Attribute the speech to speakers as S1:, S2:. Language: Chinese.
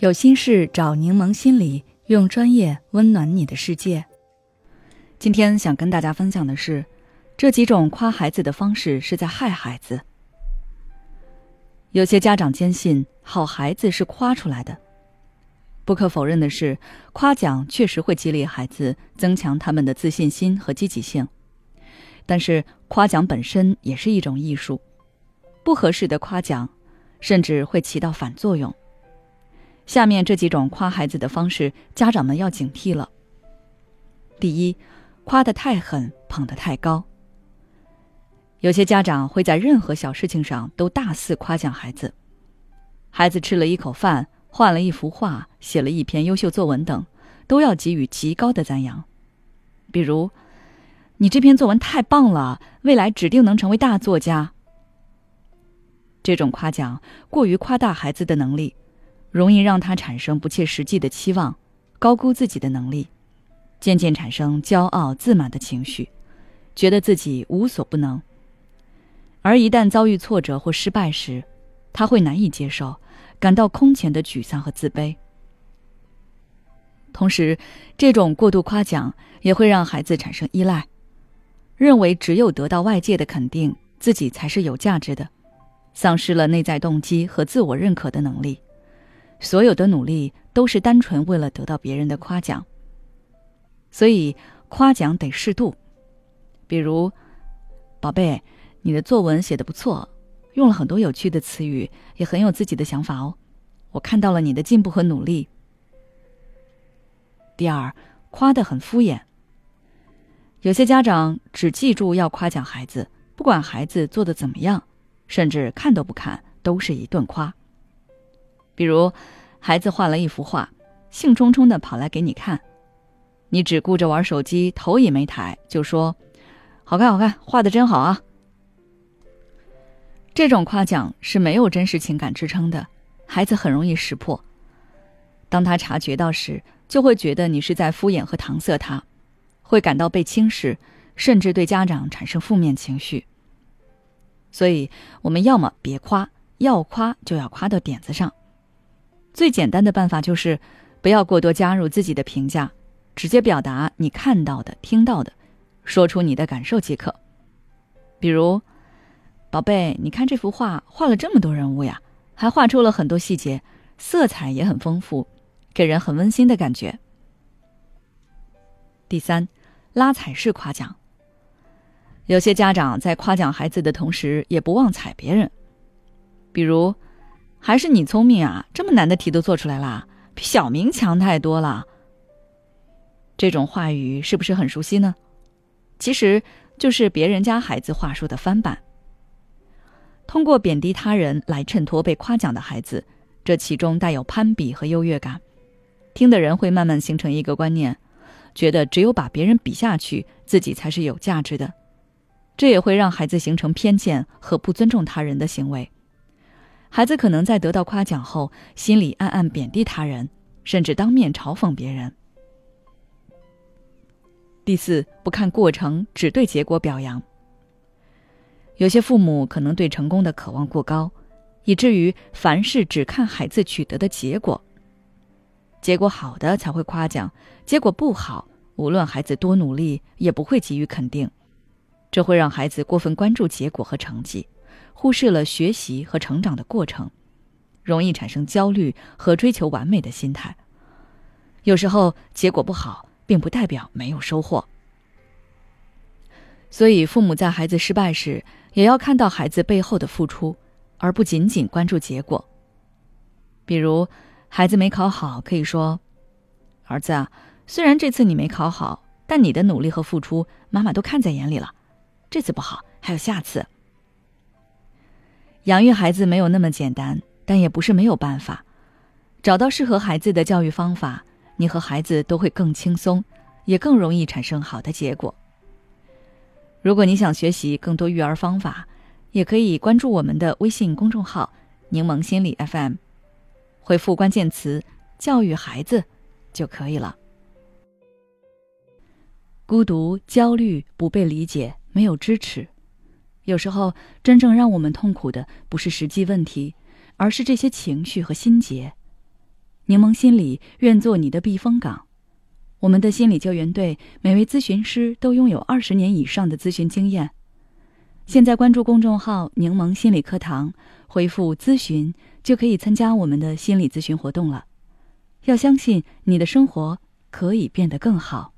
S1: 有心事找柠檬心理，用专业温暖你的世界。今天想跟大家分享的是，这几种夸孩子的方式是在害孩子。有些家长坚信好孩子是夸出来的。不可否认的是，夸奖确实会激励孩子，增强他们的自信心和积极性。但是，夸奖本身也是一种艺术，不合适的夸奖，甚至会起到反作用。下面这几种夸孩子的方式，家长们要警惕了。第一，夸得太狠，捧得太高。有些家长会在任何小事情上都大肆夸奖孩子，孩子吃了一口饭、画了一幅画、写了一篇优秀作文等，都要给予极高的赞扬。比如，你这篇作文太棒了，未来指定能成为大作家。这种夸奖过于夸大孩子的能力。容易让他产生不切实际的期望，高估自己的能力，渐渐产生骄傲自满的情绪，觉得自己无所不能。而一旦遭遇挫折或失败时，他会难以接受，感到空前的沮丧和自卑。同时，这种过度夸奖也会让孩子产生依赖，认为只有得到外界的肯定，自己才是有价值的，丧失了内在动机和自我认可的能力。所有的努力都是单纯为了得到别人的夸奖，所以夸奖得适度。比如，宝贝，你的作文写的不错，用了很多有趣的词语，也很有自己的想法哦。我看到了你的进步和努力。第二，夸得很敷衍。有些家长只记住要夸奖孩子，不管孩子做的怎么样，甚至看都不看，都是一顿夸。比如，孩子画了一幅画，兴冲冲的跑来给你看，你只顾着玩手机，头也没抬，就说：“好看，好看，画的真好啊。”这种夸奖是没有真实情感支撑的，孩子很容易识破。当他察觉到时，就会觉得你是在敷衍和搪塞他，会感到被轻视，甚至对家长产生负面情绪。所以，我们要么别夸，要夸就要夸到点子上。最简单的办法就是，不要过多加入自己的评价，直接表达你看到的、听到的，说出你的感受即可。比如，宝贝，你看这幅画画了这么多人物呀，还画出了很多细节，色彩也很丰富，给人很温馨的感觉。第三，拉踩式夸奖。有些家长在夸奖孩子的同时，也不忘踩别人，比如。还是你聪明啊！这么难的题都做出来啦，比小明强太多了。这种话语是不是很熟悉呢？其实就是别人家孩子话术的翻版。通过贬低他人来衬托被夸奖的孩子，这其中带有攀比和优越感。听的人会慢慢形成一个观念，觉得只有把别人比下去，自己才是有价值的。这也会让孩子形成偏见和不尊重他人的行为。孩子可能在得到夸奖后，心里暗暗贬低他人，甚至当面嘲讽别人。第四，不看过程，只对结果表扬。有些父母可能对成功的渴望过高，以至于凡事只看孩子取得的结果。结果好的才会夸奖，结果不好，无论孩子多努力，也不会给予肯定。这会让孩子过分关注结果和成绩。忽视了学习和成长的过程，容易产生焦虑和追求完美的心态。有时候结果不好，并不代表没有收获。所以，父母在孩子失败时，也要看到孩子背后的付出，而不仅仅关注结果。比如，孩子没考好，可以说：“儿子啊，虽然这次你没考好，但你的努力和付出，妈妈都看在眼里了。这次不好，还有下次。”养育孩子没有那么简单，但也不是没有办法。找到适合孩子的教育方法，你和孩子都会更轻松，也更容易产生好的结果。如果你想学习更多育儿方法，也可以关注我们的微信公众号“柠檬心理 FM”，回复关键词“教育孩子”就可以了。孤独、焦虑、不被理解、没有支持。有时候，真正让我们痛苦的不是实际问题，而是这些情绪和心结。柠檬心理愿做你的避风港。我们的心理救援队每位咨询师都拥有二十年以上的咨询经验。现在关注公众号“柠檬心理课堂”，回复“咨询”就可以参加我们的心理咨询活动了。要相信你的生活可以变得更好。